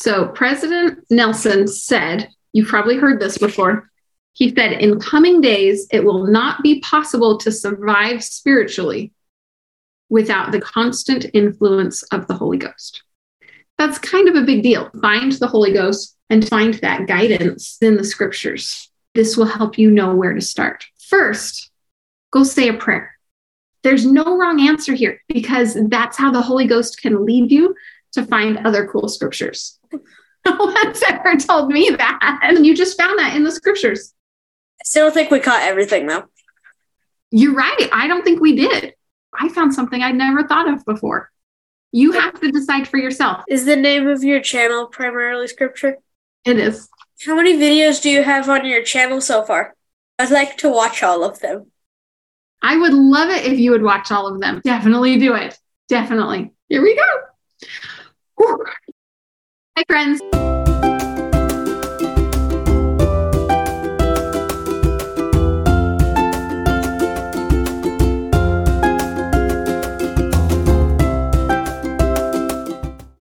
So, President Nelson said, you've probably heard this before. He said, in coming days, it will not be possible to survive spiritually without the constant influence of the Holy Ghost. That's kind of a big deal. Find the Holy Ghost and find that guidance in the scriptures. This will help you know where to start. First, go say a prayer. There's no wrong answer here because that's how the Holy Ghost can lead you to find other cool scriptures. no one's ever told me that. And you just found that in the scriptures. I still think we caught everything though. You're right. I don't think we did. I found something I'd never thought of before. You have to decide for yourself. Is the name of your channel primarily scripture? It is. How many videos do you have on your channel so far? I'd like to watch all of them. I would love it if you would watch all of them. Definitely do it. Definitely. Here we go. Whew. Hi, friends.